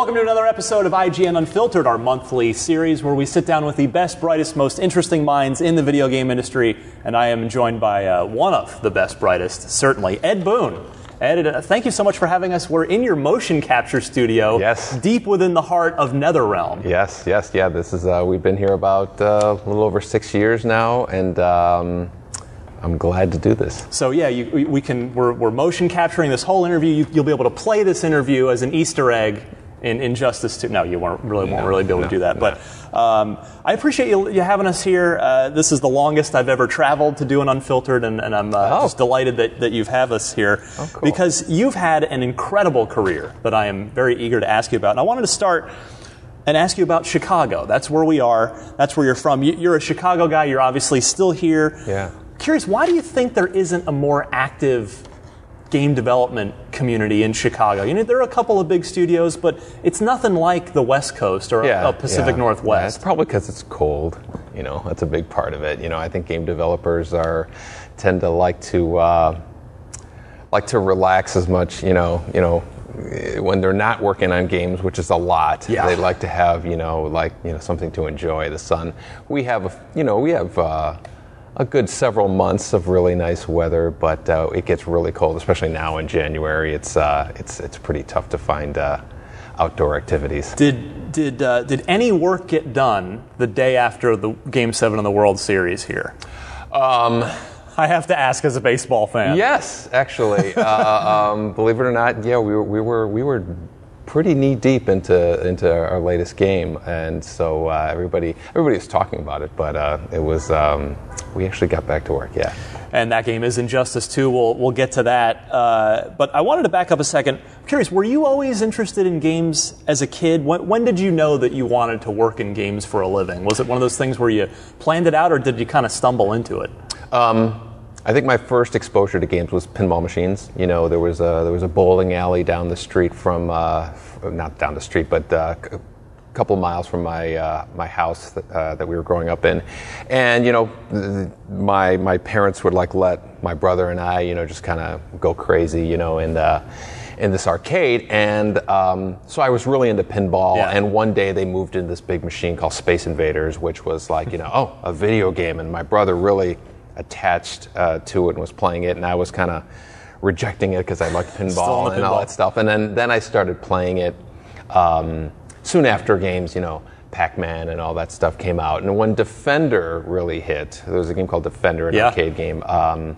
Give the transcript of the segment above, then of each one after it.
Welcome to another episode of IGN Unfiltered, our monthly series where we sit down with the best, brightest, most interesting minds in the video game industry. And I am joined by uh, one of the best, brightest, certainly, Ed Boon. Ed, uh, thank you so much for having us. We're in your motion capture studio, Yes. deep within the heart of NetherRealm. Yes, yes, yeah. This is uh, we've been here about uh, a little over six years now, and um, I'm glad to do this. So yeah, you, we- we can. We're, we're motion capturing this whole interview. You, you'll be able to play this interview as an Easter egg in Injustice 2. No, you won't really won't No, really be able to do that. no. But um, I appreciate you, you having us here. Uh, this is the longest I've ever traveled to do an unfiltered, and, and I'm uh, Oh. just delighted that, that you've have us here cool. because you've had an incredible career that I am very eager to ask you about. And I wanted to start and ask you about Chicago. That's where we are. That's where you're from. You, you're a Chicago guy. You're obviously still here. Yeah. Curious, why do you think there isn't a more active game development community in Chicago? You know, there are a couple of big studios, but it's nothing like the West Coast or Yeah, uh, Pacific yeah. Northwest. Yeah, it's probably because it's cold. You know, that's a big part of it. You know, I think game developers are tend to like to uh, like to relax as much. You know, you know. When they're not working on games, which is a lot, Yeah. they like to have you know like you know something to enjoy. The sun. We have a- you know we have uh, a good several months of really nice weather, but uh, it gets really cold, especially now in January. It's uh, it's it's pretty tough to find uh, outdoor activities. did did uh, did any work get done the day after the Game Seven of the World Series here? Um, I have to ask as a baseball fan. Yes, actually, uh, um, believe it or not, yeah, we were we were we were pretty knee deep into into our latest game, and so uh, everybody everybody was talking about it, but uh, it was um, we actually got back to work. Yeah. and that game is Injustice 2. We'll, we'll get to that. Uh, but I wanted to back up a second. I'm curious, were you always interested in games as a kid? When, when did you know that you wanted to work in games for a living? Was it one of those things where you planned it out, or did you kind of stumble into it? Um, I think my first exposure to games was pinball machines. You know, there was a there was a bowling alley down the street from uh, not down the street, but uh, a couple miles from my uh, my house that, uh, that we were growing up in, and you know, th- my my parents would like let my brother and I, you know, just kind of go crazy, you know, in the in this arcade, and um, so I was really into pinball. Yeah. And one day they moved in this big machine called Space Invaders, which was like, you know, oh, a video game. And my brother really attached uh, to it and was playing it, and I was kind of rejecting it because I liked pinball and all that stuff. And then, then I started playing it um, soon after games, you know, Pac-Man and all that stuff came out. And when Defender really hit, there was a game called Defender, an Yeah. arcade game. Um,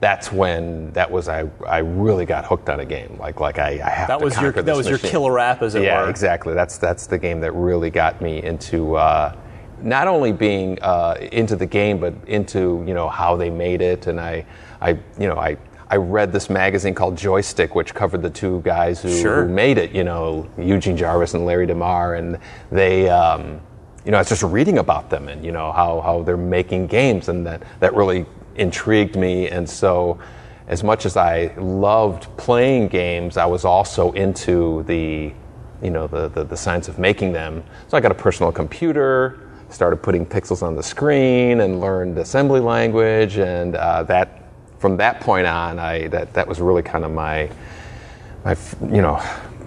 that's when that was I, I really got hooked on a game like like I, I have That to was your that was your killer app, as it Yeah, were. exactly. That's that's the game that really got me into uh, not only being uh, into the game, but into you know how they made it. And I, I you know I. I read this magazine called Joystick, which covered the two guys who, Sure. who made it. You know, Eugene Jarvis and Larry DeMar, and they, um, you know, I was just reading about them and you know how, how they're making games, and that that really intrigued me. And so, as much as I loved playing games, I was also into the you know the, the, the science of making them. So I got a personal computer, started putting pixels on the screen, and learned assembly language, and uh, that from that point on, I that that was really kind of my my you know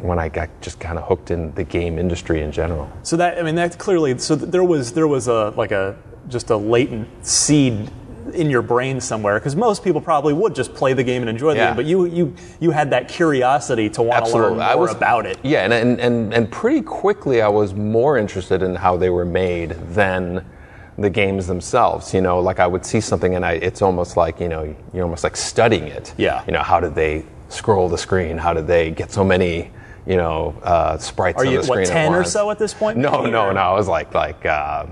when I got just kind of hooked in the game industry in general. So that I mean that clearly so there was there was a like a just a latent seed in your brain somewhere because most people probably would just play the game and enjoy the Yeah. game, but you you you had that curiosity to want to learn more I was, about it. Yeah, and, and, and, and pretty quickly I was more interested in how they were made than the games themselves. You know, like I would see something and I, it's almost like, you know, you're almost like studying it. Yeah. You know, how did they scroll the screen? How did they get so many, you know, uh, sprites Are on you the screen what ten or so at this point? No, no, no. I was like like uh,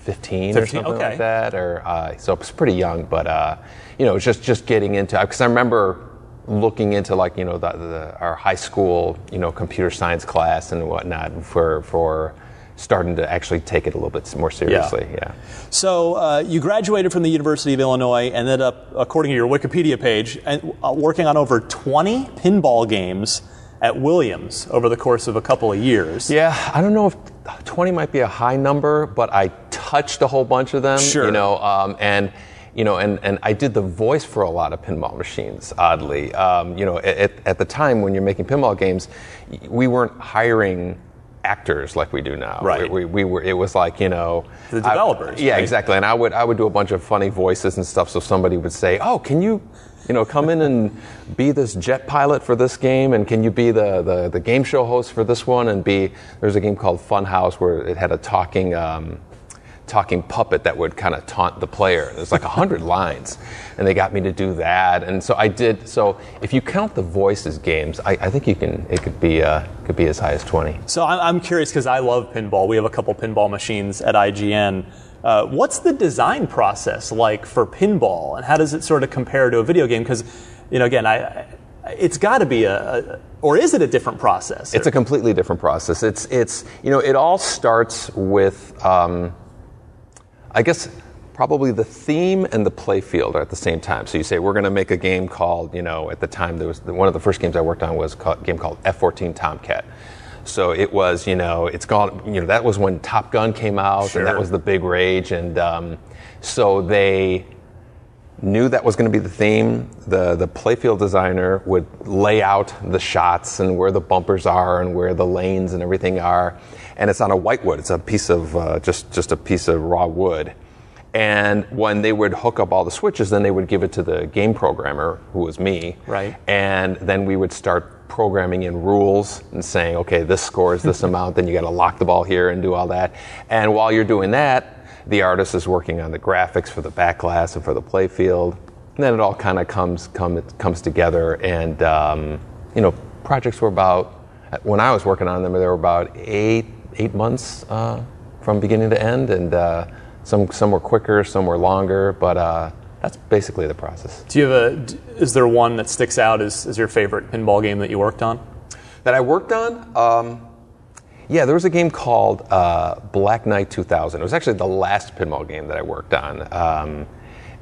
15, 15, or something okay. like that, or uh, so it was pretty young. But uh, you know, just just getting into it. because I remember looking into like you know the, the, our high school you know computer science class and whatnot for for starting to actually take it a little bit more seriously. Yeah. So uh, you graduated from the University of Illinois, and ended up, according to your Wikipedia page, and, uh, working on over 20 pinball games at Williams over the course of a couple of years. Yeah, I don't know if 20 might be a high number, but I touched a whole bunch of them. Sure. You know, um, and you know, and, and I did the voice for a lot of pinball machines, oddly. Um, you know, at, at the time when you're making pinball games, we weren't hiring actors like we do now. Right. We, we, we were. It was like you know The developers, I, yeah, right? exactly. And I would I would do a bunch of funny voices and stuff. So somebody would say, "Oh, can you?" You know, come in and be this jet pilot for this game, and can you be the, the, the game show host for this one? And be there's a game called Funhouse where it had a talking um, talking puppet that would kind of taunt the player. There's like a hundred lines, and they got me to do that. And so I did. So if you count the voices games, I, I think you can. It could be uh, could be as high as twenty. So I'm, I'm curious because I love pinball. We have a couple pinball machines at IGN. Uh, what's the design process like for pinball, and how does it sort of compare to a video game? Because, you know, again, I, I it's got to be a, a, or is it a different process? It's a completely different process. It's it's you know it all starts with um, I guess probably the theme and the play field are at the same time. So you say we're going to make a game called you know at the time there was one of the first games I worked on was a game called F14 Tomcat. So it was you know it's gone. you know that was when Top Gun came out Sure. and that was the big rage and um, so they knew that was going to be the theme. The the playfield designer would lay out the shots and where the bumpers are and where the lanes and everything are. And it's on a whitewood. It's a piece of uh, just just a piece of raw wood. And when they would hook up all the switches, then they would give it to the game programmer, who was me. Right. And then we would start programming in rules and saying, okay, this scores this amount, then you got to lock the ball here and do all that. And while you're doing that, the artist is working on the graphics for the back glass and for the play field. And then it all kind of comes come, comes together. And um, you know, projects were about when I was working on them, they were about eight eight months uh, from beginning to end, and uh, some some were quicker, some were longer, but uh, that's basically the process. Do you have a? Is there one that sticks out as, as your favorite pinball game that you worked on? that I worked on. Um, yeah, there was a game called uh, Black Knight 2000. It was actually the last pinball game that I worked on, um,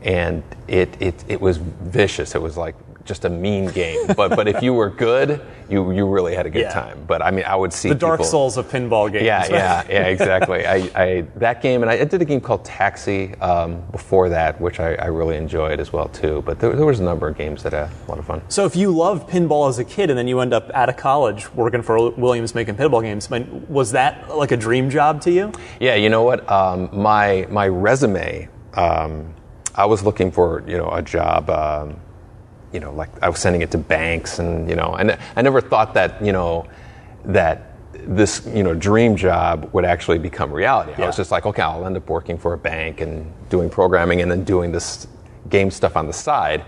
and it, it it was vicious. It was like just a mean game. But but if you were good, you you really had a good Yeah. time. But I mean, I would see The Dark people- Souls of pinball games. Yeah, right? yeah, yeah, exactly. I, I that game, and I did a game called Taxi um, before that, which I, I really enjoyed as well too. But there, there was a number of games that had a lot of fun. So if you loved pinball as a kid and then you end up out of college working for Williams making pinball games, I mean, was that like a dream job to you? Yeah, you know what? Um, my my resume, um, I was looking for you know a job. Um, you know, like I was sending it to banks, and you know, and I never thought that you know that this you know dream job would actually become reality. I was just like, okay, I'll end up working for a bank and doing programming, and then doing this game stuff on the side.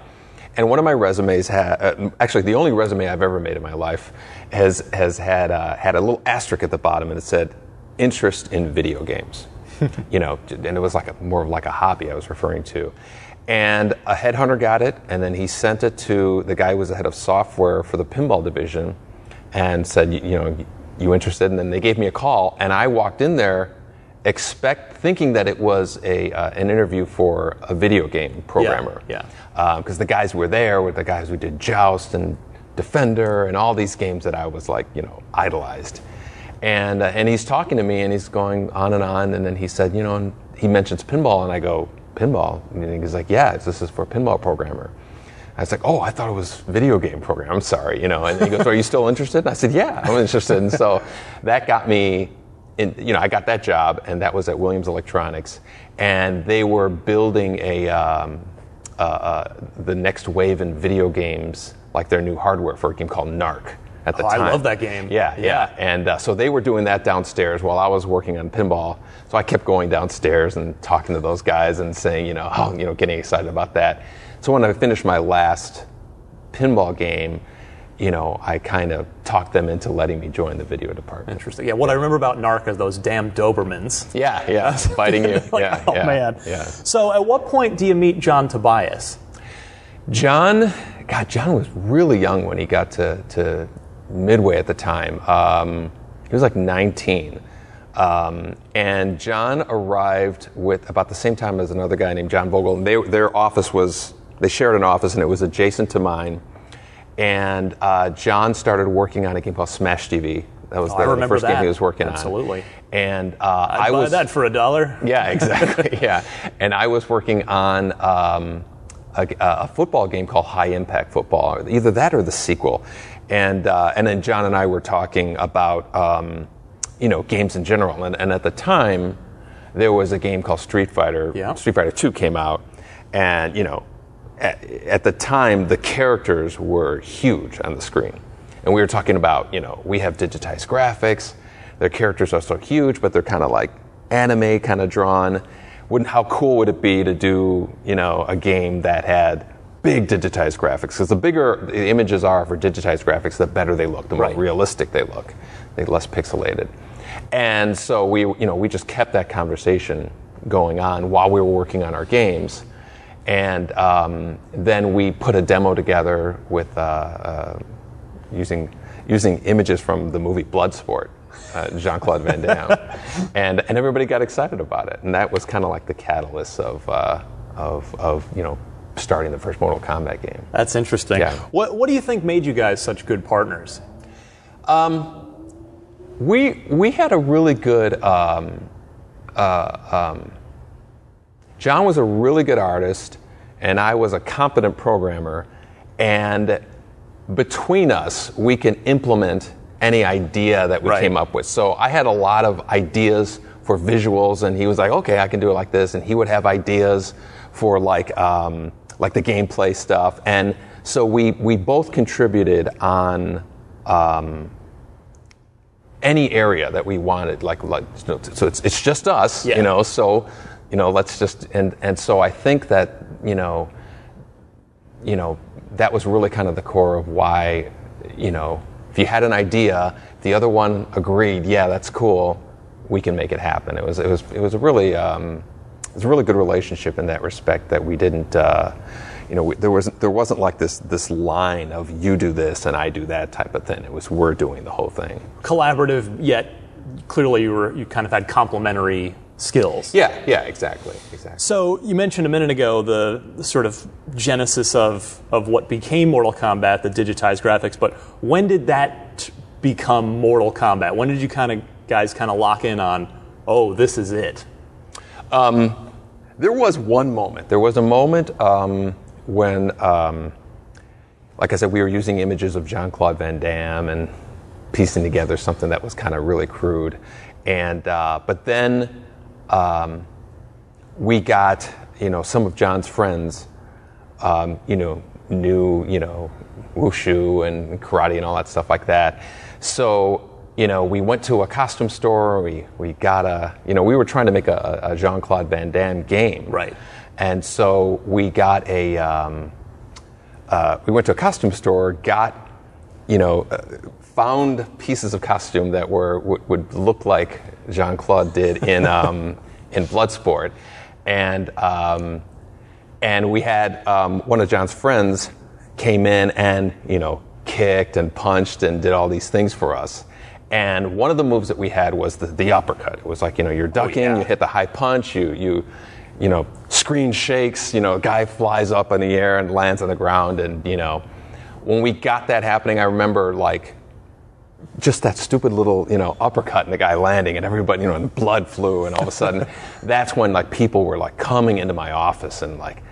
And one of my resumes had, uh, actually, the only resume I've ever made in my life has has had uh, had a little asterisk at the bottom, and it said interest in video games. you know, and it was like a, more of like a hobby I was referring to. And a headhunter got it, and then he sent it to the guy who was the head of software for the pinball division, and said, you, you know, you interested? And then they gave me a call, and I walked in there, expect thinking that it was a uh, an interview for a video game programmer. yeah. Because the guys who were there were the guys who did Joust and Defender and all these games that I was like, you know, idolized. And uh, and he's talking to me, and he's going on and on, and then he said, you know, and he mentions pinball, and I go, pinball? And he's like, yeah, this is for a pinball programmer. I was like, oh, I thought it was video game program. I'm sorry, you know. And he goes, are you still interested? And I said, yeah, I'm interested. And so that got me, in, you know, I got that job, and that was at Williams Electronics, and they were building a um, uh, uh, the next wave in video games, like their new hardware for a game called Narc. At the Oh, I love that game. Yeah, yeah. Yeah. And uh, so they were doing that downstairs while I was working on pinball. So I kept going downstairs and talking to those guys and saying, you know, oh, you know, getting excited about that. So when I finished my last pinball game, you know, I kind of talked them into letting me join the video department. Interesting. Yeah, what I remember about Narc is those damn Dobermans. Yeah, yeah, fighting you. Like, yeah, oh yeah, man. yeah. So at what point do you meet John Tobias? John, God, John was really young when he got to, to Midway at the time. Um, he was like 19. Um, and John arrived with about the same time as another guy named John Vogel. And they, their office was, they shared an office and it was adjacent to mine. And uh, John started working on a game called Smash TV That was Oh, the, the first game he was working Absolutely. on. Absolutely. And uh, I'd I buy was that for a dollar. yeah, exactly. yeah, and I was working on um, a, a football game called High Impact Football, either that or the sequel. And uh, and then John and I were talking about um, you know games in general. And, and at the time, there was a game called Street Fighter. Yeah. Street Fighter Two came out, and you know, at, at the time the characters were huge on the screen, and we were talking about you know we have digitized graphics. Their characters are so huge, but they're kind of like anime kind of drawn. Wouldn't how cool would it be to do you know a game that had big digitized graphics? Because the bigger the images are for digitized graphics, the better they look, the more Right. realistic they look, they less pixelated. And so we you know we just kept that conversation going on while we were working on our games. And um, then we put a demo together with uh, uh, using using images from the movie Bloodsport, uh, Jean Claude Van Damme, and and everybody got excited about it, and that was kind of like the catalyst of uh, of of you know starting the first Mortal Kombat game. That's interesting. Yeah. What What do you think made you guys such good partners? Um, We we had a really good. Um, uh, um, John was a really good artist, and I was a competent programmer, and between us, we can implement any idea that we Right. came up with. So I had a lot of ideas for visuals, and he was like, "Okay, I can do it like this," and he would have ideas for like um, like the gameplay stuff, and so we we both contributed on. Um, any area that we wanted like like so it's it's just us Yeah. you know so you know let's just and and so I think that you know you know that was really kind of the core of why you know if you had an idea the other one agreed yeah that's cool we can make it happen it was it was it was a really um, it was a really good relationship in that respect that we didn't uh, you know we, there was there wasn't like this this line of you do this and I do that type of thing it was we're doing the whole thing Collaborative, yet clearly you were you kind of had complementary skills. Yeah, yeah, exactly, exactly. So you mentioned a minute ago the, the sort of genesis of of what became Mortal Kombat, the digitized graphics. But when did that become Mortal Kombat? When did you kind of guys kind of lock in on, oh, this is it? There was one moment. There was a moment um, when, um, like I said, we were using images of Jean Claude Van Damme and piecing together something that was kind of really crude. And uh, but then um, we got you know some of John's friends, um, you know, knew you know wushu and karate and all that stuff like that. So you know, we went to a costume store. We we got a you know we were trying to make a, a Jean Claude Van Damme game, Right. And so we got a um, uh, we went to a costume store, got you know. Uh, Found pieces of costume that were would, would look like Jean Claude did in um, in Bloodsport, and um, and we had um, one of John's friends came in and you know kicked and punched and did all these things for us. And one of the moves that we had was the, the uppercut. It was like you know you're oh, ducking, yeah. you hit the high punch, you you you know screen shakes, you know a guy flies up in the air and lands on the ground, and you know when we got that happening, I remember like just that stupid little, you know, uppercut and the guy landing and everybody, you know, and the blood flew and all of a sudden that's when like people were like coming into my office and like, "You-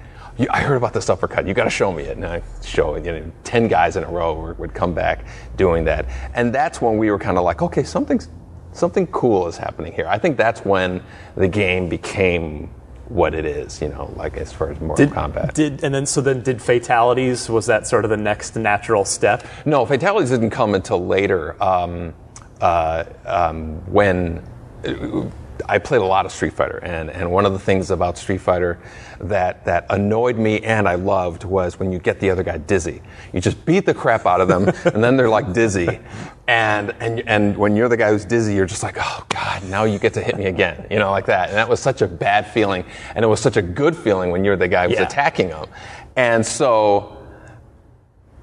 I heard about this uppercut. You got to show me it. And I show it. You know, ten guys in a row were- would come back doing that, and that's when we were kind of like, okay, something's something cool is happening here. I think that's when the game became what it is. You know, like as far as Mortal Did, Kombat. did and then so then did fatalities? Was that sort of the next natural step? No, fatalities didn't come until later. Um, uh, um, when I played a lot of Street Fighter, and, and one of the things about Street Fighter that, that annoyed me and I loved was when you get the other guy dizzy. You just beat the crap out of them, and then they're like dizzy. And, and, and when you're the guy who's dizzy, you're just like, oh God, now you get to hit me again, you know, like that. And that was such a bad feeling, and it was such a good feeling when you're the guy who's Yeah. attacking them. And so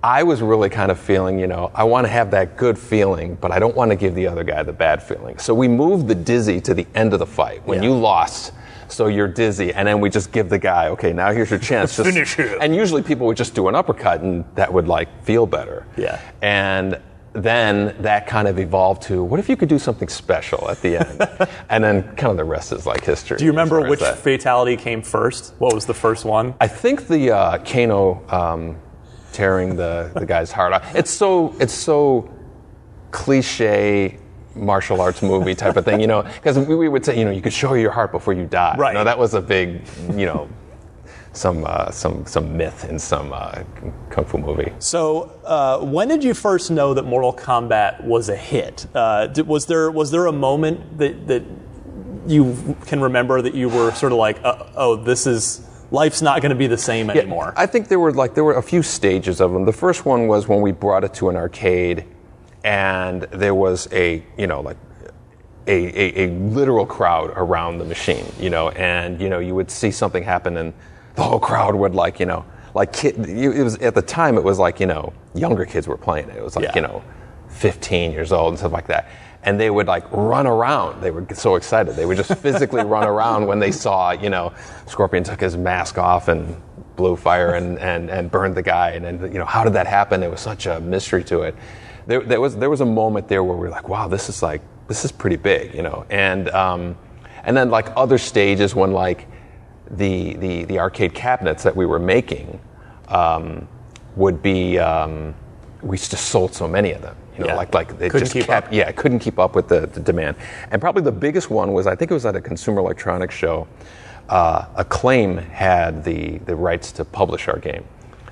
I was really kind of feeling, you know, I want to have that good feeling, but I don't want to give the other guy the bad feeling. So we moved the dizzy to the end of the fight when Yeah. you lost. So you're dizzy, and then we just give the guy, okay, now here's your chance. Just- Finish him. And usually people would just do an uppercut, and that would like feel better. Yeah. And then that kind of evolved to what if you could do something special at the end? and then kind of the rest is like history. Do you remember which fatality came first? What was the first one? I think the uh, Kano um, tearing the, the guy's heart out. It's so it's so cliche martial arts movie type of thing, you know, because we, we would say, you know, you could show your heart before you die. Right. You know, that was a big, you know, some uh, some some myth in some uh, kung fu movie. So, uh, when did you first know that Mortal Kombat was a hit? Uh, did, was there was there a moment that that you can remember that you were sort of like, uh, oh, this is life's not going to be the same anymore? I think there were like there were a few stages of them. The first one was when we brought it to an arcade, and there was a you know like a, a, a literal crowd around the machine, you know, and you know you would see something happen, and the whole crowd would like you know like kid. It was at the time it was like you know younger kids were playing it. It was like Yeah. you know 15 years old and stuff like that. And they would like run around. They were so excited. They would just physically run around when they saw, you know, Scorpion took his mask off and blew fire and, and, and burned the guy. And then, you know, how did that happen? It was such a mystery to it. There, there, was, there was a moment there where we were like, wow, this is like, this is pretty big, you know. And, um, and then like other stages when like the, the, the arcade cabinets that we were making um, would be, um, we just sold so many of them. You know, Yeah. like like it Couldn't just keep kept up. yeah, couldn't keep up with the, the demand. And probably the biggest one was I think it was at a Consumer Electronics show. Uh, Acclaim had the the rights to publish our game,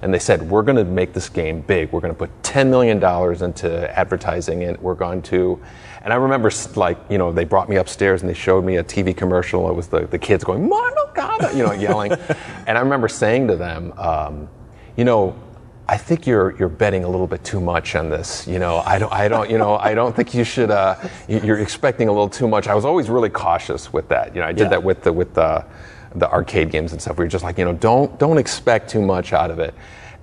and they said we're going to make this game big. We're going to put ten million dollars into advertising, and we're going to. And I remember like you know they brought me upstairs and they showed me a TV commercial. It was the the kids going Kombat, you know, yelling. and I remember saying to them, um, you know. I think you're you're betting a little bit too much on this. You know, I don't I don't you know I don't think you should. Uh, you- you're expecting a little too much. I was always really cautious with that. You know, I did Yeah. that with the with the the arcade games and stuff. We were just like, you know, don't don't expect too much out of it.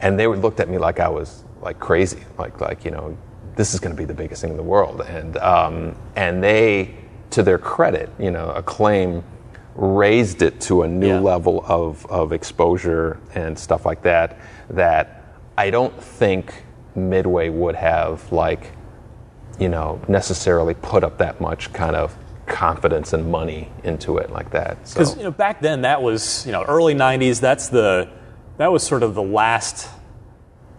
And they would looked at me like I was like crazy, like like you know, this is going to be the biggest thing in the world. And um, and they, to their credit, you know, acclaim raised it to a new Yeah. level of, of exposure and stuff like that that I don't think Midway would have like you know necessarily put up that much kind of confidence and money into it like that. So Because you know, back then that was you know early '90s. That's the that was sort of the last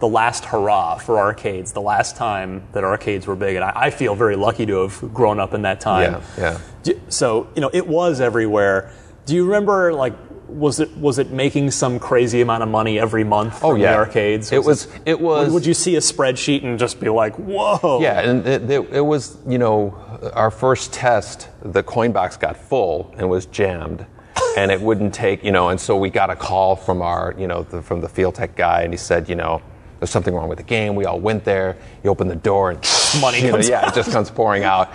the last hurrah for arcades. The last time that arcades were big, and I, I feel very lucky to have grown up in that time. yeah, yeah. So you know it was everywhere. Do you remember like was it was it making some crazy amount of money every month from Oh yeah, the arcades? It was. It was. Would you see a spreadsheet and just be like, "Whoa"? Yeah, and it, it, it was, you know, our first test, the coin box got full and was jammed. And it wouldn't take, you know, and so we got a call from our, you know, the, from the field tech guy, and he said, you know, there's something wrong with the game. We all went there. You open the door, and Money you know, yeah, it just comes pouring out.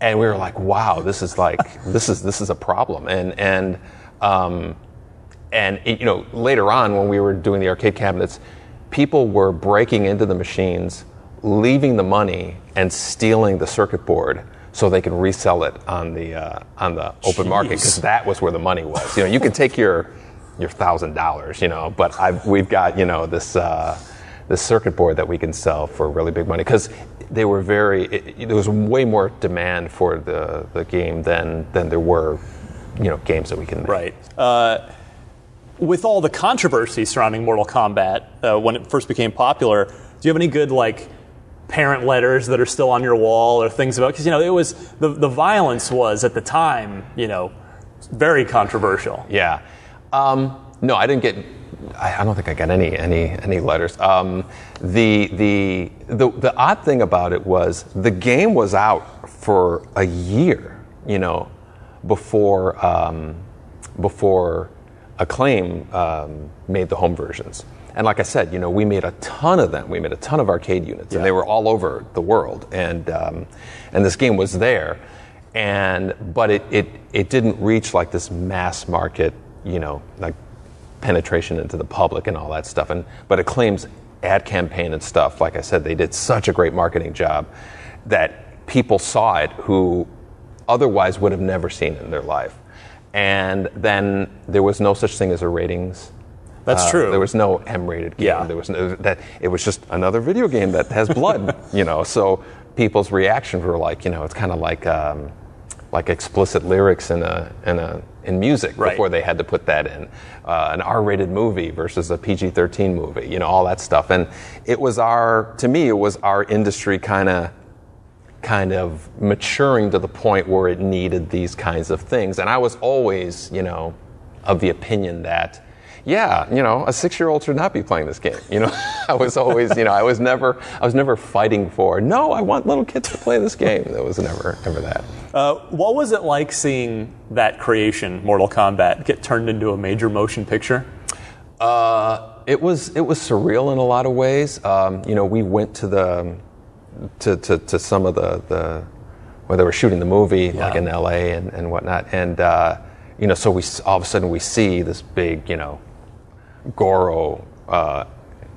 And we were like, wow, this is like, this is this is a problem. And and um, and it, you know, later on when we were doing the arcade cabinets, people were breaking into the machines, leaving the money, and stealing the circuit board so they could resell it on the uh, on the open market because that was where the money was. You know, you can take your your thousand dollars, you know, but I've, we've got you know this uh, this circuit board that we can sell for really big money because they were very. It- there was way more demand for the the game than than there were, you know, games that we can make. Right. Uh, with all the controversy surrounding Mortal Kombat uh, when it first became popular, do you have any good like parent letters that are still on your wall or things about? Because you know it was the the violence was at the time you know very controversial. Yeah. Um, no, I didn't get. I, don't think I got any any any letters. Um, the, the the the odd thing about it was the game was out for a year. You know, before um, before Acclaim um, made the home versions. And like I said, you know, we made a ton of them. We made a ton of arcade units, Yeah. and they were all over the world. And um, and this game was there, and but it, it it didn't reach like this mass market, you know, like penetration into the public and all that stuff. And but Acclaim's ad campaign and stuff, like I said, they did such a great marketing job that people saw it who otherwise would have never seen it in their life. And then there was no such thing as a ratings That's true. There was no M-rated game. Yeah. There was no, that. It was just another video game that has blood. you know, so people's reactions were like, you know, it's kind of like um, like explicit lyrics in a in a in music Right. before they had to put that in uh, an R-rated movie versus a PG-13 movie. You know, all that stuff. And it was our to me, it was our industry kind of kind of maturing to the point where it needed these kinds of things. And I was always, you know, of the opinion that, yeah, you know, a six-year-old should not be playing this game. You know, I was always, you know, I was never, I was never fighting for, no, I want little kids to play this game. It was never, ever that. Uh, what was it like seeing that creation, Mortal Kombat, get turned into a major motion picture? Uh, it was it was surreal in a lot of ways. Um, you know, we went to the to, to, to some of the, the where they were shooting the movie, like in L.A. and, and whatnot, and uh, you know, so we all of a sudden we see this big, you know, Goro, uh,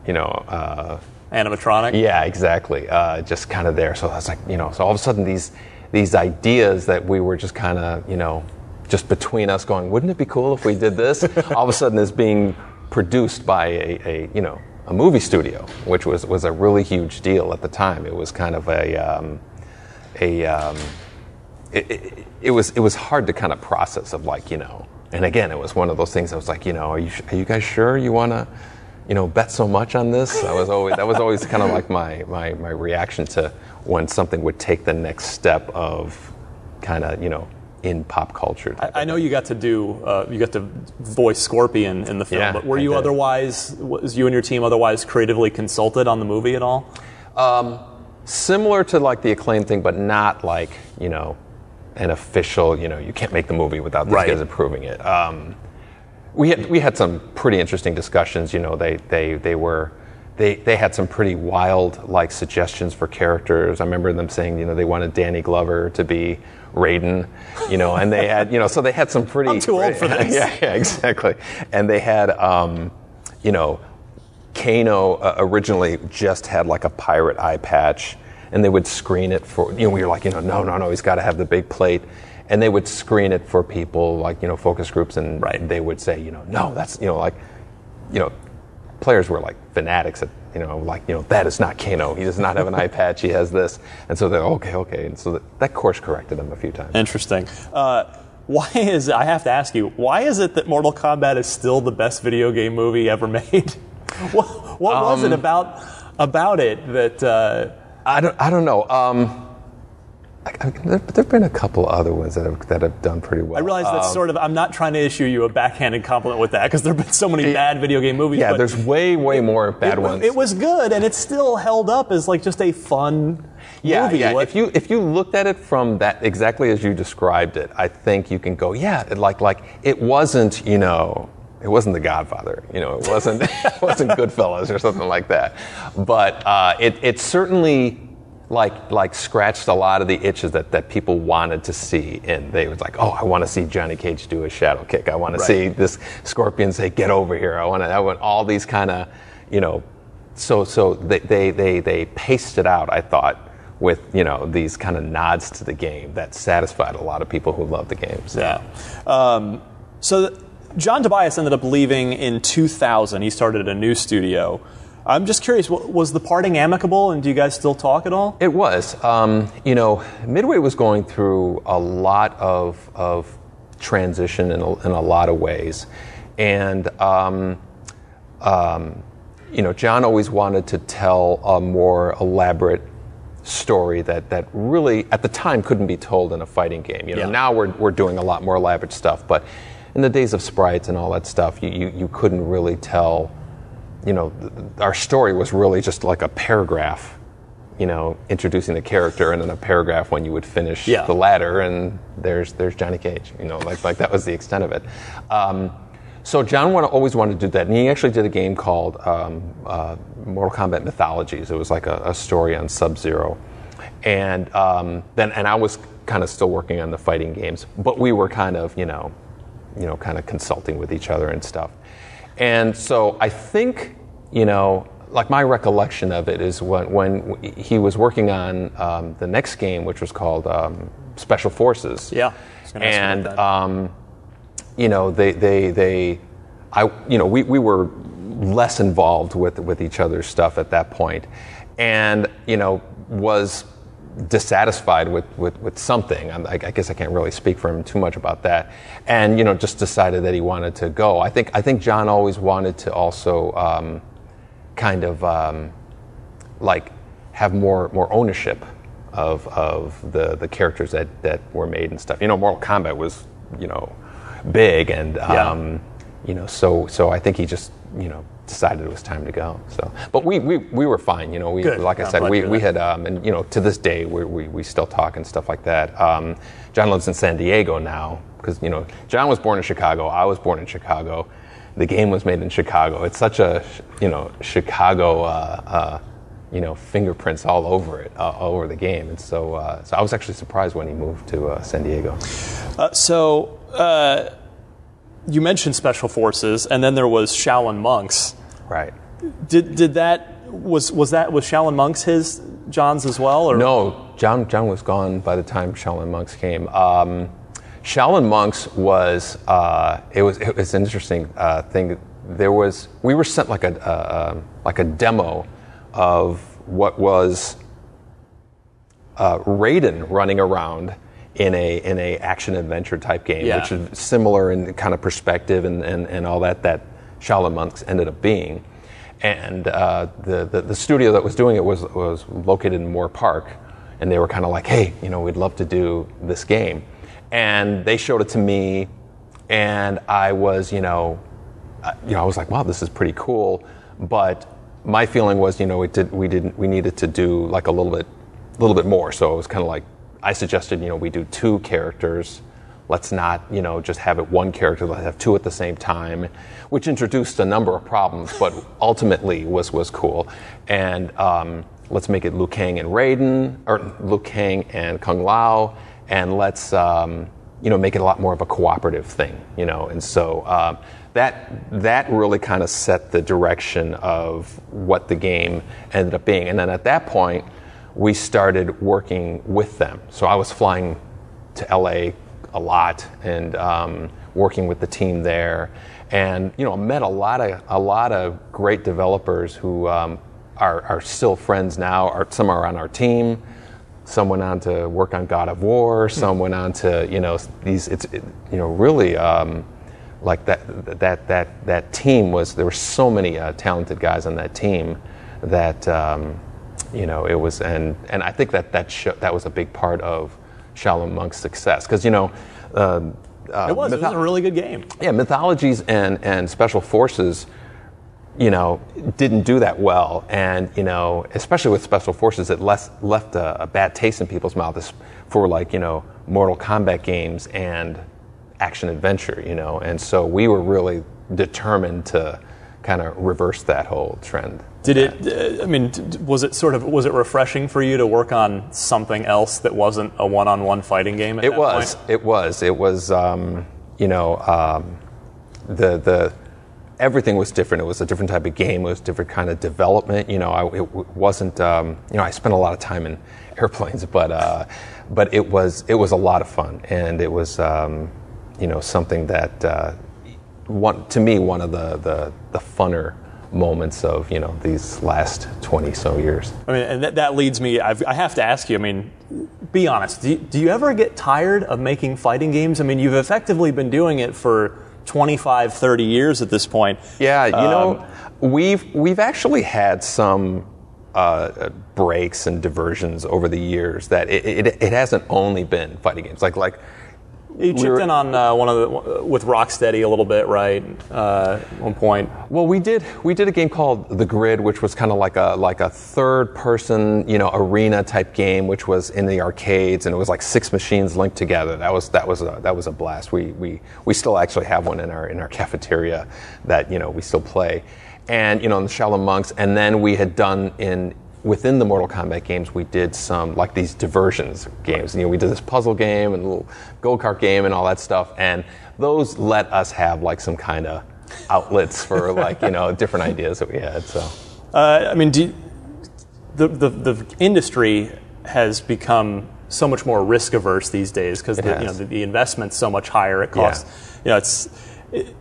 you know. Uh, Animatronic? yeah, exactly. Uh, just kind of there. So was like, you know, so all of a sudden these these ideas that we were just kind of, you know, just between us going, wouldn't it be cool if we did this? all of a sudden is being produced by a, a you know a movie studio, which was was a really huge deal at the time. It was kind of a um, a um, it, it, it was it was hard to kind of process of like you know and again it was one of those things I was like you know are you are you guys sure you want to you know bet so much on this I was always that was always kind of like my, my my reaction to when something would take the next step of kind of you know in pop culture type I know you got to do, uh, you got to voice Scorpion in the film, Yeah, but were I you otherwise, was you and your team otherwise creatively consulted on the movie at all? similar to like the acclaim thing, but not like you know an official. You know, you can't make the movie without these Right. guys approving it. Um, we had we had some pretty interesting discussions. You know, they they they were. They, they had some pretty wild like suggestions for characters. I remember them saying, you know, they wanted Danny Glover to be Raiden, you know, and they had, you know, so they had some pretty. I'm too old for this. yeah, yeah, exactly. And they had, um, you know, Kano uh, originally just had like a pirate eye patch, and they would screen it for you know we were like you know no no no he's got to have the big plate, and they would screen it for people like you know focus groups, and Right. they would say you know no that's you know like you know players were like fanatics at you know like you know that is not Kano he does not have an eye patch he has this, and so they're okay okay, and so that, that course corrected them a few times. Interesting. Uh, why is, I have to ask you, why is it that Mortal Kombat is still the best video game movie ever made? what what was Um, it about, about it that, uh, I don't, I don't know. Um, I, I, there have been a couple other ones that have that have done pretty well. I realize that's Um, sort of, I'm not trying to issue you a backhanded compliment with that because there have been so many bad video game movies. Yeah, there's way, way more bad it, ones. It was good and it's still held up as like just a fun yeah, movie. yeah. What- If you if you looked at it from that exactly as you described it, I think you can go, yeah, it, like like it wasn't, you know, it wasn't The Godfather, you know, it wasn't it wasn't Goodfellas or something like that, but uh, it it certainly. Like, like scratched a lot of the itches that, that people wanted to see, and they was like, "Oh, I want to see Johnny Cage do a shadow kick. I want to Right. see this Scorpion say, "Get over here." I want to. I want all these kind of, you know, so so they, they they they paced it out. I thought with you know these kind of nods to the game that satisfied a lot of people who love the games. Yeah. Um, so th- John Tobias ended up leaving in 2000. He started a new studio. I'm just curious, was the parting amicable, and do you guys still talk at all? It was. Um, you know, Midway was going through a lot of, of transition in a, in a lot of ways. And, um, um, you know, John always wanted to tell a more elaborate story that, that really, at the time, couldn't be told in a fighting game. You know, Yeah. now we're, we're doing a lot more elaborate stuff, but in the days of sprites and all that stuff, you, you, you couldn't really tell you know, th- our story was really just like a paragraph, you know, introducing the character, and then a paragraph when you would finish Yeah. the ladder, and there's there's Johnny Cage, you know, like like that was the extent of it. Um, so John wanna, always wanted to do that, and he actually did a game called um, uh, Mortal Kombat Mythologies. It was like a, a story on Sub Zero, and um, then and I was kind of still working on the fighting games, but we were kind of you know, you know, kind of consulting with each other and stuff. And so I think, you know, like my recollection of it is when, when he was working on um, the next game, which was called um, Special Forces. Yeah, I was gonna ask you And, um, you know, they, they, they, I, you know, we, we were less involved with with each other's stuff at that point, and you know, was dissatisfied with, with, with something. I, I guess I can't really speak for him too much about that. And, you know, just decided that he wanted to go. I think, I think John always wanted to also um, kind of um, like have more, more ownership of, of the, the characters that, that were made and stuff. You know, Mortal Kombat was, you know, big and, um, you know, so, so I think he just, you know, decided it was time to go. So, but we, we, we were fine. You know, we Good. like I I'm said, we, we had um, and you know to this day we we, we still talk and stuff like that. Um, John lives in San Diego now because you know John was born in Chicago. I was born in Chicago. The game was made in Chicago. It's such a you know Chicago. Uh, uh, you know, fingerprints all over it, uh, all over the game, and so, uh, so I was actually surprised when he moved to uh, San Diego. Uh, so uh, you mentioned special forces, and then there was Shaolin monks. Right. Did did that was was that was Shaolin monks his John's as well? Or No, John John was gone by the time Shaolin monks came. Um, Shaolin monks was uh, it was it was an interesting uh, thing. There was we were sent like a uh, like a demo of what was uh, Raiden running around in a in a action adventure type game, Yeah. which is similar in kind of perspective and, and, and all that that Shaolin monks ended up being. And uh, the, the the studio that was doing it was was located in Moorpark, and they were kind of like, hey, you know, we'd love to do this game, and they showed it to me, and I was, you know, uh, you know, I was like, wow, this is pretty cool. But my feeling was, you know, it did, we didn't, we needed to do like a little bit, a little bit more. So it was kind of like, I suggested, you know, we do two characters. Let's not, you know, just have it one character. Let's have two at the same time, which introduced a number of problems, but ultimately was was cool. And um, let's make it Liu Kang and Raiden, or Liu Kang and Kung Lao, and let's, um, you know, make it a lot more of a cooperative thing, you know. And so um, that that really kind of set the direction of what the game ended up being. And then at that point, we started working with them. So I was flying to LA a lot and um, working with the team there, and you know, met a lot of a lot of great developers who um, are are still friends now. Or some are on our team. Some went on to work on God of War. Some went on to you know these. It's it, you know really. Um, like that, that, that, that team was, there were so many uh, talented guys on that team that, um, you know, it was, and, and I think that that, sho that was a big part of Shaolin Monk's success. Because, you know, um, uh, it was. It was a really good game. yeah, mythologies and, and special forces, you know, didn't do that well. And, you know, especially with special forces, it left, left a, a bad taste in people's mouths for, like, you know, Mortal Kombat games and action adventure, you know. And so we were really determined to kind of reverse that whole trend. Did it? uh, I mean, was it sort of was it refreshing for you to work on something else that wasn't a one-on-one fighting game? At It was. Point? It was. It was. Um, you know, um, the the everything was different. It was a different type of game. It was a different kind of development. You know, I, it wasn't. Um, you know, I spent a lot of time in airplanes, but uh, but it was it was a lot of fun, and it was um, you know something that uh, one to me one of the the, the funner moments of you know these last 20 so years I mean, and that, that leads me. I've, I have to ask you. I mean, be honest. Do you, do you ever get tired of making fighting games? I mean, you've effectively been doing it for 25, 30 years at this point. Yeah, you Um, know, we've we've actually had some uh, breaks and diversions over the years that it, it, it hasn't only been fighting games. Like like You chipped were- in on uh, one of the with Rocksteady a little bit, right? Uh, one point. well, we did we did a game called The Grid, which was kind of like a like a third person you know arena type game, which was in the arcades, and it was like six machines linked together. That was that was a, that was a blast. We we we still actually have one in our in our cafeteria that you know we still play, and you know in the Shaolin Monks, and then we had done in within the Mortal Kombat games, we did some like these diversions games. You know, we did this puzzle game and a little go kart game and all that stuff, and those let us have like some kind of outlets for like you know different ideas that we had. So Uh, I mean, do you, the, the the industry has become so much more risk averse these days because the, you know the, the investment's so much higher. It costs, you know, it's. It,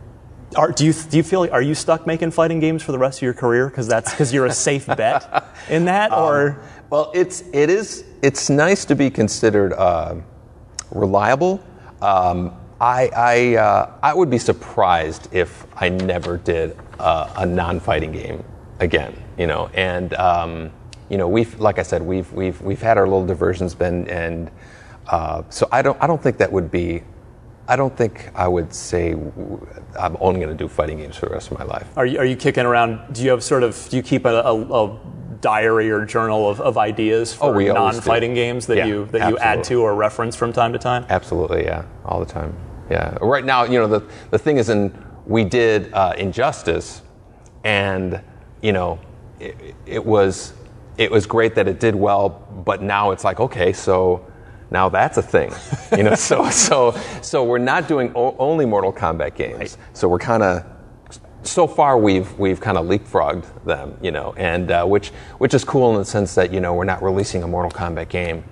Are, do you do you feel are you stuck making fighting games for the rest of your career because that's because you're a safe bet in that or Um, well, it's it is it's nice to be considered uh, reliable. Um, I I, uh, I would be surprised if I never did uh, a non-fighting game again. You know, and um, you know we've like I said we've we've we've had our little diversions, been and uh, so I don't I don't think that would be. I don't think I would say I'm only going to do fighting games for the rest of my life. are you are you kicking around? Do you have sort of do you keep a, a, a diary or journal of, of ideas for Oh, always do. non-fighting games that Yeah, you that you add to or reference from time to time? Absolutely, yeah, all the time. Yeah. Right now, you know, the the thing is, in we did uh, Injustice, and you know, it, it was it was great that it did well, but now it's like, okay, so now that's a thing, you know. so so so we're not doing o- only Mortal Kombat games. So we're kind of so far we've we've kind of leapfrogged them, you know, and uh, which which is cool in the sense that you know we're not releasing a Mortal Kombat game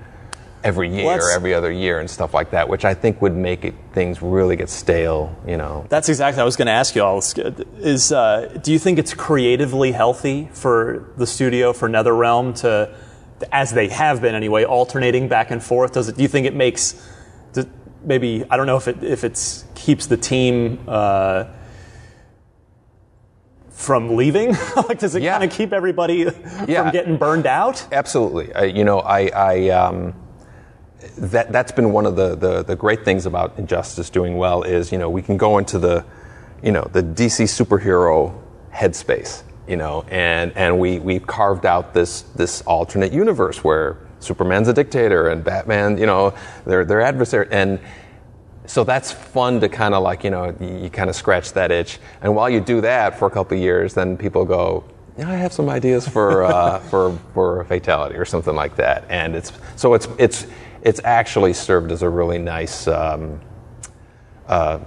every year Well, or every other year and stuff like that, which I think would make it, things really get stale, you know. That's exactly. I was going to ask you all. Is uh, do you think it's creatively healthy for the studio for NetherRealm to, as they have been anyway, alternating back and forth? Does it? Do you think it makes, maybe I don't know if it if it's keeps the team. Uh, from leaving, like does it Yeah. kind of keep everybody Yeah. from getting burned out? Absolutely. I, you know, I, I um, that that's been one of the, the the great things about Injustice doing well is you know we can go into the you know the DC superhero headspace, you know, and and we we carved out this this alternate universe where Superman's a dictator and Batman, you know, they're their adversary. And so that's fun to kind of like you know you, you kind of scratch that itch. And while you do that for a couple of years then people go yeah, I have some ideas for uh, for for a fatality or something like that. And it's so it's it's it's actually served as a really nice um, uh,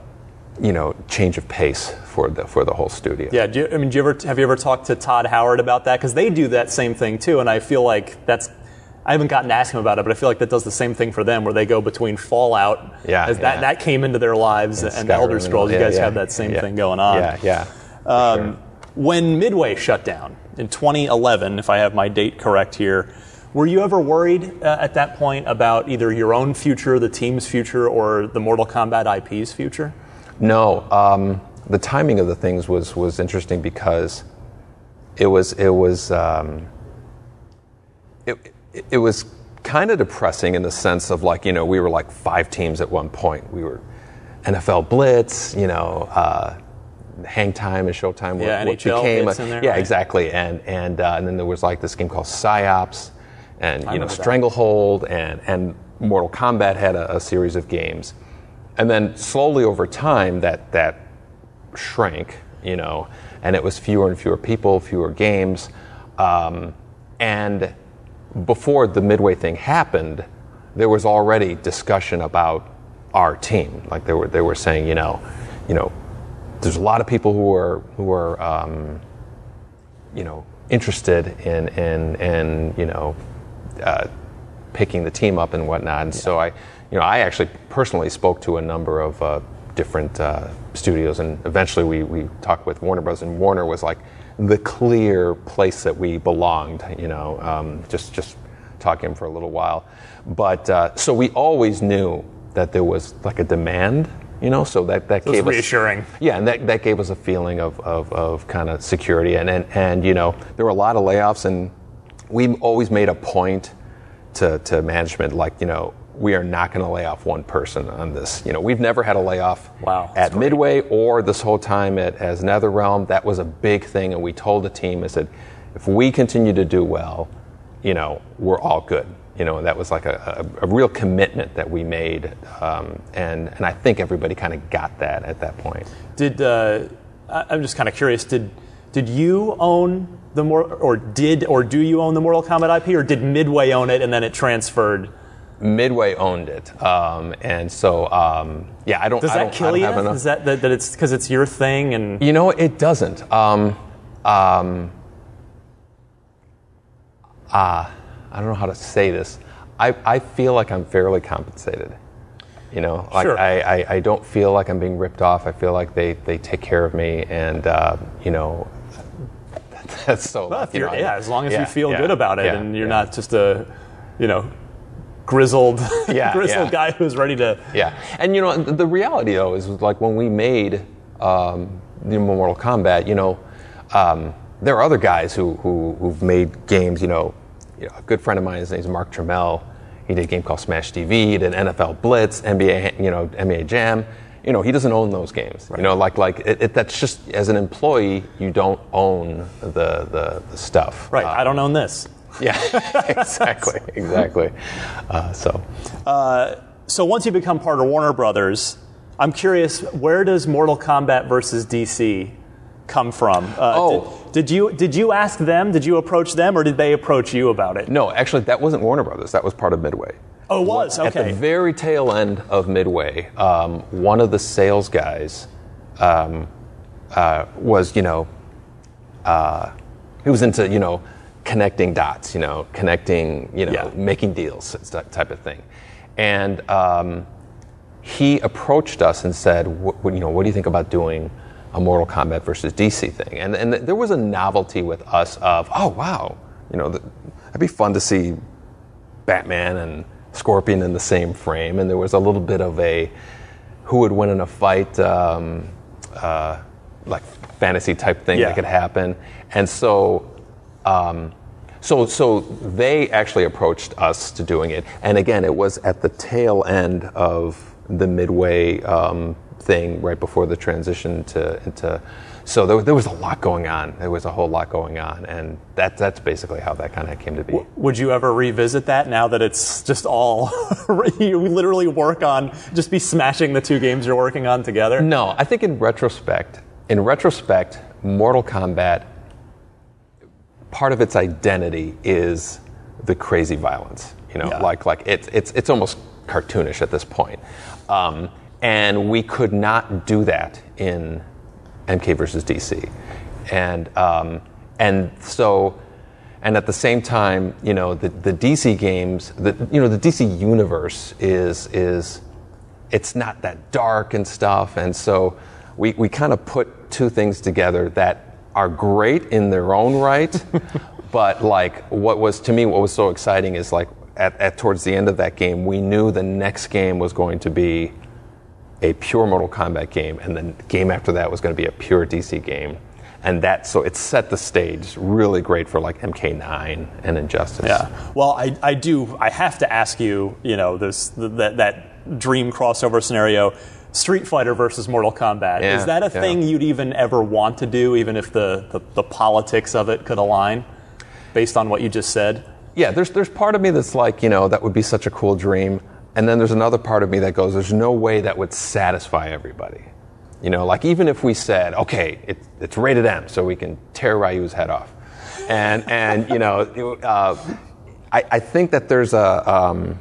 you know change of pace for the for the whole studio Yeah, do you, I mean, do you ever have you ever talked to Todd Howard about that? Because they do that same thing too, and I feel like that's. I haven't gotten to ask him about it, but I feel like that does the same thing for them, where they go between Fallout, Yeah, as that yeah. that came into their lives, and, Skyrim Elder Scrolls. all- you guys yeah, have that same yeah. thing going on. yeah yeah Um, sure. When Midway shut down in 2011, if I have my date correct here, were you ever worried uh, at that point about either your own future, the team's future, or the Mortal Kombat IP's future? No, um, the timing of the things was was interesting because it was it was um, it, it, was kind of depressing in the sense of like you know we were like five teams at one point. We were NFL Blitz, you know. Uh, Hang Time and Showtime, Yeah, what NHL became a- in there, yeah, right? exactly, and and uh, and then there was like this game called Psi-Ops, and you know remember that. Stranglehold, and and Mortal Kombat had a, a series of games, and then slowly over time that that shrank, you know, and it was fewer and fewer people, fewer games, um, and before the Midway thing happened, there was already discussion about our team. Like they were they were saying, you know, you know, there's a lot of people who are who are um, you know interested in in in you know uh, picking the team up and whatnot. And so I, you know, I actually personally spoke to a number of uh, different uh, studios, and eventually we we talked with Warner Bros. And Warner was like the clear place that we belonged. You know, um, just just talking for a little while, but uh, so we always knew that there was like a demand. You know, so that that was gave us reassuring. yeah, and that, that gave us a feeling of, of, of kind of security. And, and, and, you know, there were a lot of layoffs, and we always made a point to, to management, like, you know, we are not going to lay off one person on this. You know, we've never had a layoff Wow, at. Midway or this whole time at, as NetherRealm. That was a big thing, and we told the team, I said, if we continue to do well, you know, we're all good. You know, that was like a, a, a real commitment that we made, um, and and I think everybody kind of got that at that point. Did uh, I'm just kind of curious? Did did you own the more or did or do you own the Mortal Kombat IP, or did Midway own it and then it transferred? Midway owned it, um, and so um, yeah, I don't. Does I that don't, kill you? enough- Is that, that that it's because it's your thing and You know, it doesn't. Um, um, uh, I don't know how to say this. I, I feel like I'm fairly compensated. You know, like Sure. I, I, I don't feel like I'm being ripped off. I feel like they, they take care of me, and uh, you know, that's so. Well, if you know, yeah, as long as yeah, you feel yeah, good about it yeah, and you're not just a, you know, grizzled, Yeah, grizzled yeah. guy who's ready to. Yeah, and you know the, reality though is like when we made um, the Mortal Kombat, you know, um, there are other guys who, who who've made games. You know, you know, a good friend of mine, his name's Mark Turmell. He did a game called Smash TV. He did NFL Blitz, NBA, you know, NBA Jam. You know, he doesn't own those games. You know, like like it, it, that's just as an employee, you don't own the the, the stuff. Right. Uh, I don't own this. Yeah, exactly, exactly. Uh, so. So once you become part of Warner Brothers, I'm curious, where does Mortal Kombat versus DC come from? Uh, Oh. did, did you did you ask them? Did you approach them, or did they approach you about it? No, actually, that wasn't Warner Brothers. That was part of Midway. Oh, it was Okay. At the very tail end of Midway, um, one of the sales guys um, uh, was, you know, uh, he was into, you know, connecting dots, you know, connecting, you know, Yeah. making deals, that type of thing. And um, he approached us and said, you know, what do you think about doing a Mortal Kombat versus DC thing? And, and there was a novelty with us of, oh, wow, you know, that'd be fun to see Batman and Scorpion in the same frame, and there was a little bit of a who would win in a fight, um, uh, like fantasy type thing Yeah. that could happen, and so. Um, so, so they actually approached us to doing it, and again, it was at the tail end of the midway um, thing, right before the transition to into. So there, there was a lot going on. There was a whole lot going on, and that that's basically how that kind of came to be. Would you ever revisit that now that it's just all you literally work on just be smashing the two games you're working on together? No, I think in retrospect, in retrospect, Mortal Kombat, part of its identity is the crazy violence. You know, Yeah. like like it's it's it's almost cartoonish at this point, um, and we could not do that in MK versus DC, and um, and so. And at the same time, you know, the, the DC games, the, you know, the DC universe is, is it's not that dark and stuff. And so we, we kind of put two things together that are great in their own right. but like what was to me what was so exciting is like at, at towards the end of that game, we knew the next game was going to be a pure Mortal Kombat game, and then the game after that was going to be a pure DC game. And that so it set the stage really great for like MK9 and Injustice. Yeah. Well, I, I do. I have to ask you. You know, this that that dream crossover scenario, Street Fighter versus Mortal Kombat. Yeah, Is that a yeah. thing you'd even ever want to do, even if the, the the politics of it could align, based on what you just said? Yeah, there's there's part of me that's like, you know, that would be such a cool dream. And then there's another part of me that goes, there's no way that would satisfy everybody. You know, like even if we said, okay, it, it's rated M, so we can tear Ryu's head off. And, and you know, uh, I, I think that there's a, um,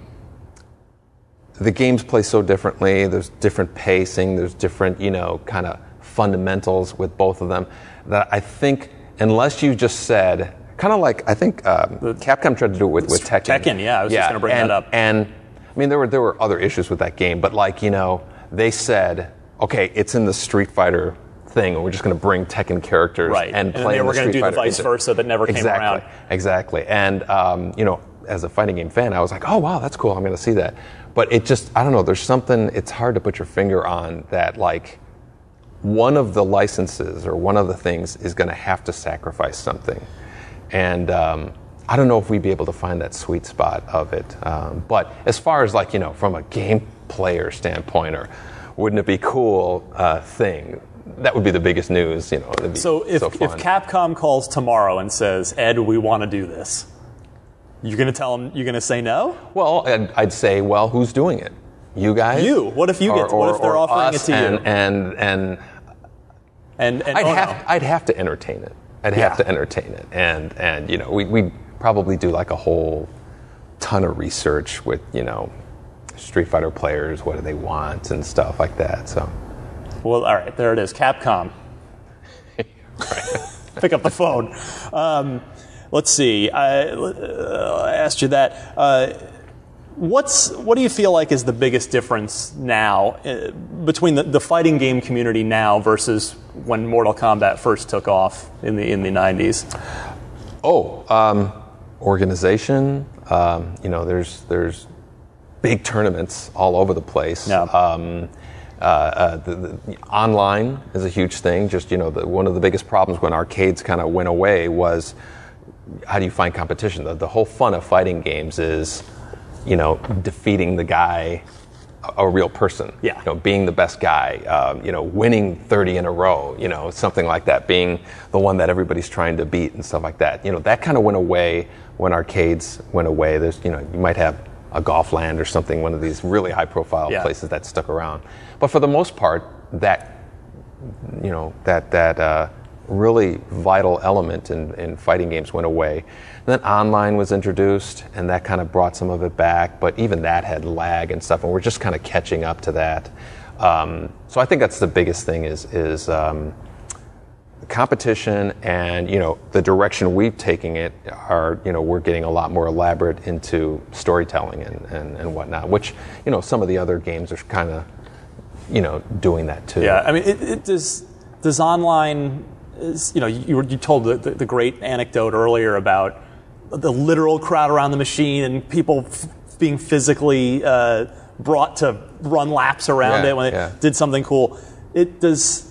the games play so differently. There's different pacing. There's different, you know, kind of fundamentals with both of them. That I think, unless you just said, kind of like I think um, Capcom tried to do it with, with Tekken. Tekken, yeah, I was just gonna bring and, that up. And I mean, there were there were other issues with that game, but like you know, they said, okay, it's in the Street Fighter thing, and we're just going to bring Tekken characters Right. and And play. they in were the gonna Street do the Fighter. vice versa that never came exactly, around. Exactly, and um, you know, as a fighting game fan, I was like, oh wow, that's cool. I'm going to see that. But it just, I don't know. There's something. It's hard to put your finger on that. Like, one of the licenses or one of the things is going to have to sacrifice something, and um, I don't know if we'd be able to find that sweet spot of it. Um, but as far as like you know, from a game player standpoint, or wouldn't it be cool uh, thing? That would be the biggest news. You know, So if, so if. Capcom calls tomorrow and says, Ed, we want to do this, you're going to tell them you're going to say no? Well, I'd, I'd say, well, who's doing it? You guys? You. What if you get- what if they're offering it to you? and, And and And, and I'd oh, have no. I'd have to entertain it. I'd Yeah. have to entertain it, and and you know we we probably do like a whole ton of research with you know Street Fighter players. What do they want and stuff like that. So Well, all right, there it is. Capcom. Pick up the phone. Um, let's see. I, uh, asked you that. Uh, What's what do you feel like is the biggest difference now uh, between the, the fighting game community now versus when Mortal Kombat first took off in the in the 90s? Oh, um, organization. Um, you know, there's there's big tournaments all over the place. Yeah. Um, uh, uh, the, the, online is a huge thing. Just you know, the, one of the biggest problems when arcades kind of went away was how do you find competition? The, the whole fun of fighting games is, you know, defeating the guy, a, a real person. Yeah. You know, being the best guy. Um, you know, winning 30 in a row. You know, something like that. Being the one that everybody's trying to beat and stuff like that. You know, that kind of went away when arcades went away. There's, you know, you might have a golf land or something, one of these really high profile Yeah. places that stuck around. But for the most part, that you know that that uh, really vital element in, in fighting games went away. And then online was introduced, and that kind of brought some of it back. But even that had lag and stuff, and we're just kind of catching up to that. Um, so I think that's the biggest thing is is um, competition and you know the direction we've taking it are you know we're getting a lot more elaborate into storytelling and, and, and whatnot which you know some of the other games are kind of you know doing that too Yeah, I mean, it, it does does online you know you, you told the, the, the great anecdote earlier about the literal crowd around the machine and people f- being physically uh, brought to run laps around Yeah, it when they yeah. did something cool. It does.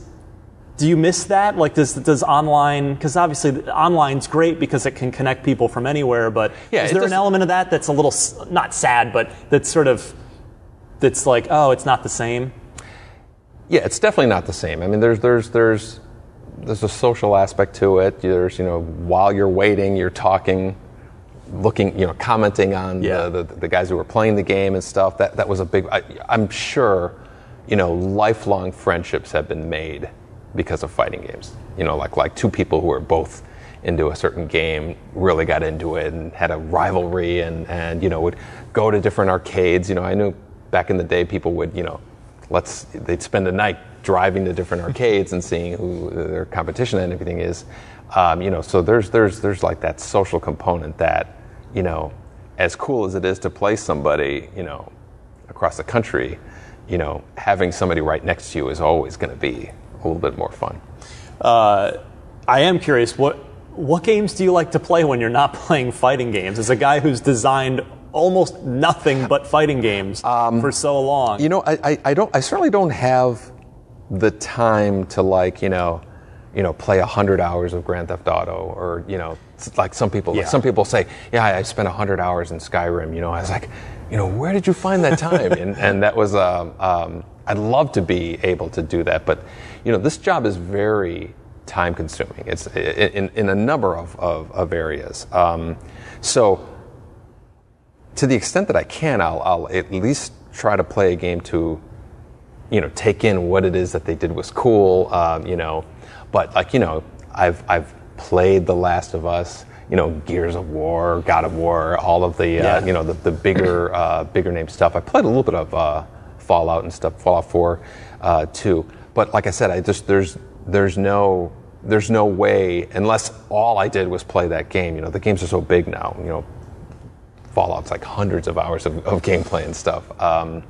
Do you miss that? Like, does does online? Because obviously, online's great because it can connect people from anywhere. But Yeah, is there an element of that that's a little not sad, but that's sort of that's like, oh, it's not the same. Yeah, it's definitely not the same. I mean, there's there's there's there's a social aspect to it. There's you know while you're waiting, you're talking, looking, you know, commenting on Yeah. the, the the guys who were playing the game and stuff. That that was a big. I, I'm sure, you know, lifelong friendships have been made because of fighting games. You know, like like two people who are both into a certain game really got into it and had a rivalry and and you know would go to different arcades. You know, I knew back in the day people would you know let's they'd spend a night driving to different arcades and seeing who their competition and everything is. Um, you know, so there's there's there's like that social component that you know, as cool as it is to play somebody, you know, across the country, you know, having somebody right next to you is always going to be a little bit more fun. I am curious what what games do you like to play when you're not playing fighting games? As a guy who's designed almost nothing but fighting games for so long. You know, I, I, I don't. I certainly don't have the time to like, you know, you know, play hundred hours of Grand Theft Auto, or you know, like some people. Yeah. Some people say, yeah, I spent hundred hours in Skyrim. You know, I was like, you know, where did you find that time? and and that was, um, um, I'd love to be able to do that, but you know, this job is very time consuming. It's in, in a number of, of, of areas. Um, so to the extent that I can, I'll, I'll at least try to play a game to, you know, take in what it is that they did was cool, um, you know. But like, you know, I've I've played The Last of Us, you know, Gears of War, God of War, all of the, Yeah. uh, you know, the, the bigger uh, bigger name stuff. I played a little bit of uh, Fallout and stuff, Fallout 4 uh, too. But like I said, I just there's there's no there's no way unless all I did was play that game. You know, the games are so big now. You know, Fallout's like hundreds of hours of, of gameplay and stuff. Um,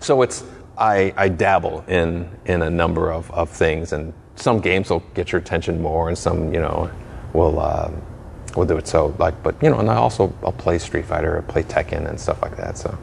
so it's I, I dabble in in a number of, of things, and some games will get your attention more, and some you know will um, will do it so like. But you know, and I also I'll play Street Fighter, I play Tekken, and stuff like that. So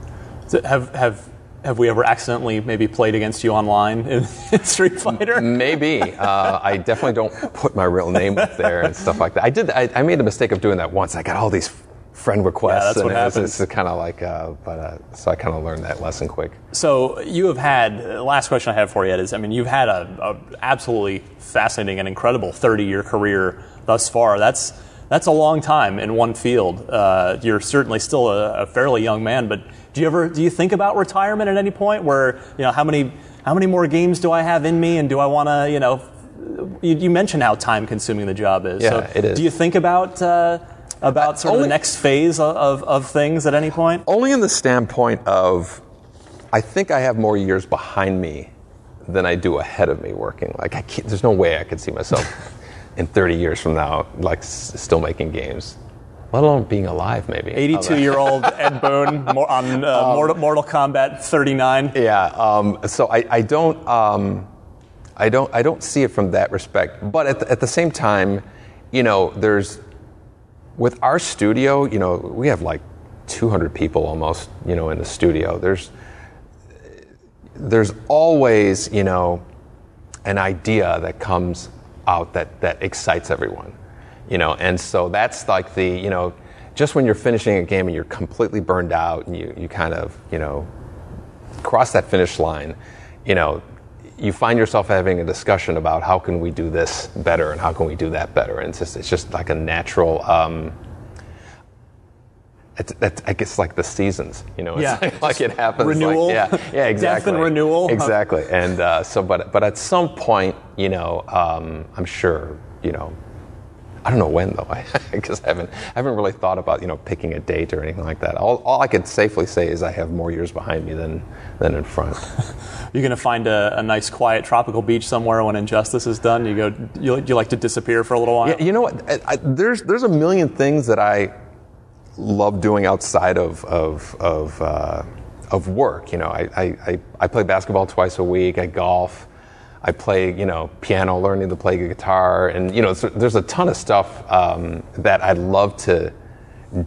So have have have we ever accidentally maybe played against you online in, in Street Fighter? maybe uh, I definitely don't put my real name up there and stuff like that. I did I, I made the mistake of doing that once. I got all these friend requests, Yeah, that's what happens. it's kind of like, uh, but uh, so I kind of learned that lesson quick. So you have had uh, last question I have for you Ed, is I mean you've had a, a absolutely fascinating and incredible 30 year career thus far. That's that's a long time in one field. Uh, you're certainly still a, a fairly young man, but do you ever do you think about retirement at any point? Where you know how many how many more games do I have in me, and do I want to you know? You, you mentioned how time consuming the job is. Yeah, so it is. Do you think about uh, about sort of the next phase of, of, things at any point? Only in the standpoint of, I think I have more years behind me than I do ahead of me working. Like I can't, there's no way I could see myself in 30 years from now, like s- still making games. let alone being alive, maybe. 82 year old Ed Boon mo- on uh, Um, Mortal, Mortal Kombat 39. Yeah. Um, so I, I don't um, I don't I don't see it from that respect. But at the, at the same time, you know, there's with our studio, you know, we have like 200 people almost, you know, in the studio. There's there's always, you know, an idea that comes out that that excites everyone. You know, and so that's like the, you know, just when you're finishing a game and you're completely burned out and you, you kind of, you know, cross that finish line, you know, you find yourself having a discussion about how can we do this better and how can we do that better, and it's just it's just like a natural. Um, it's, it's, I guess like the seasons, you know. It's Yeah. like, like it happens. like- Renewal. yeah, yeah, Death and exactly. renewal. Exactly, and uh, so, but but at some point, you know, um, I'm sure, you know, I don't know when though. I guess I haven't I haven't really thought about you know picking a date or anything like that. All, all I could safely say is I have more years behind me than than in front. You're going to find a, a nice, quiet, tropical beach somewhere when Injustice is done. You go. You, you like to disappear for a little while. Yeah, you know what? I, I, there's there's a million things that I love doing outside of of of, uh, of work. You know, I, I, I, I play basketball twice a week. I golf. I play you know piano, learning to play guitar, and you know there's a ton of stuff um, that I'd love to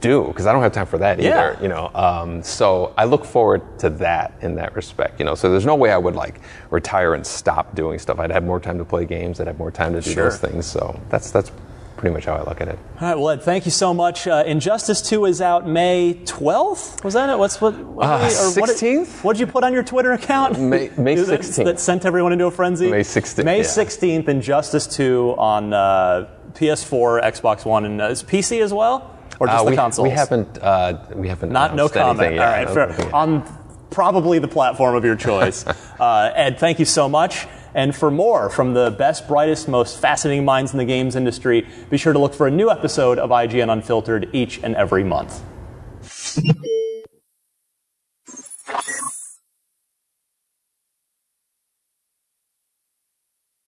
do because I don't have time for that Yeah. either. You know, um, so I look forward to that in that respect. You know, so there's no way I would like retire and stop doing stuff. I'd have more time to play games. I'd have more time to do Sure. those things. So that's that's pretty much how I look at it. All right, well, Ed, thank you so much. Uh, Injustice 2 is out May 12th. Was that it? What's what? what Uh, did- 16th? What did you put on your Twitter account? May- May that, 16th. That sent everyone into a frenzy. May 16th, May yeah. 16th. Injustice 2 on uh, PS4, Xbox One, and uh, is PC as well, or just Uh, the we, consoles? we haven't uh, we haven't Not no comment. yet. All right, No- fair. On probably the platform of your choice. uh, Ed, thank you so much. And for more from the best, brightest, most fascinating minds in the games industry, be sure to look for a new episode of IGN Unfiltered each and every month.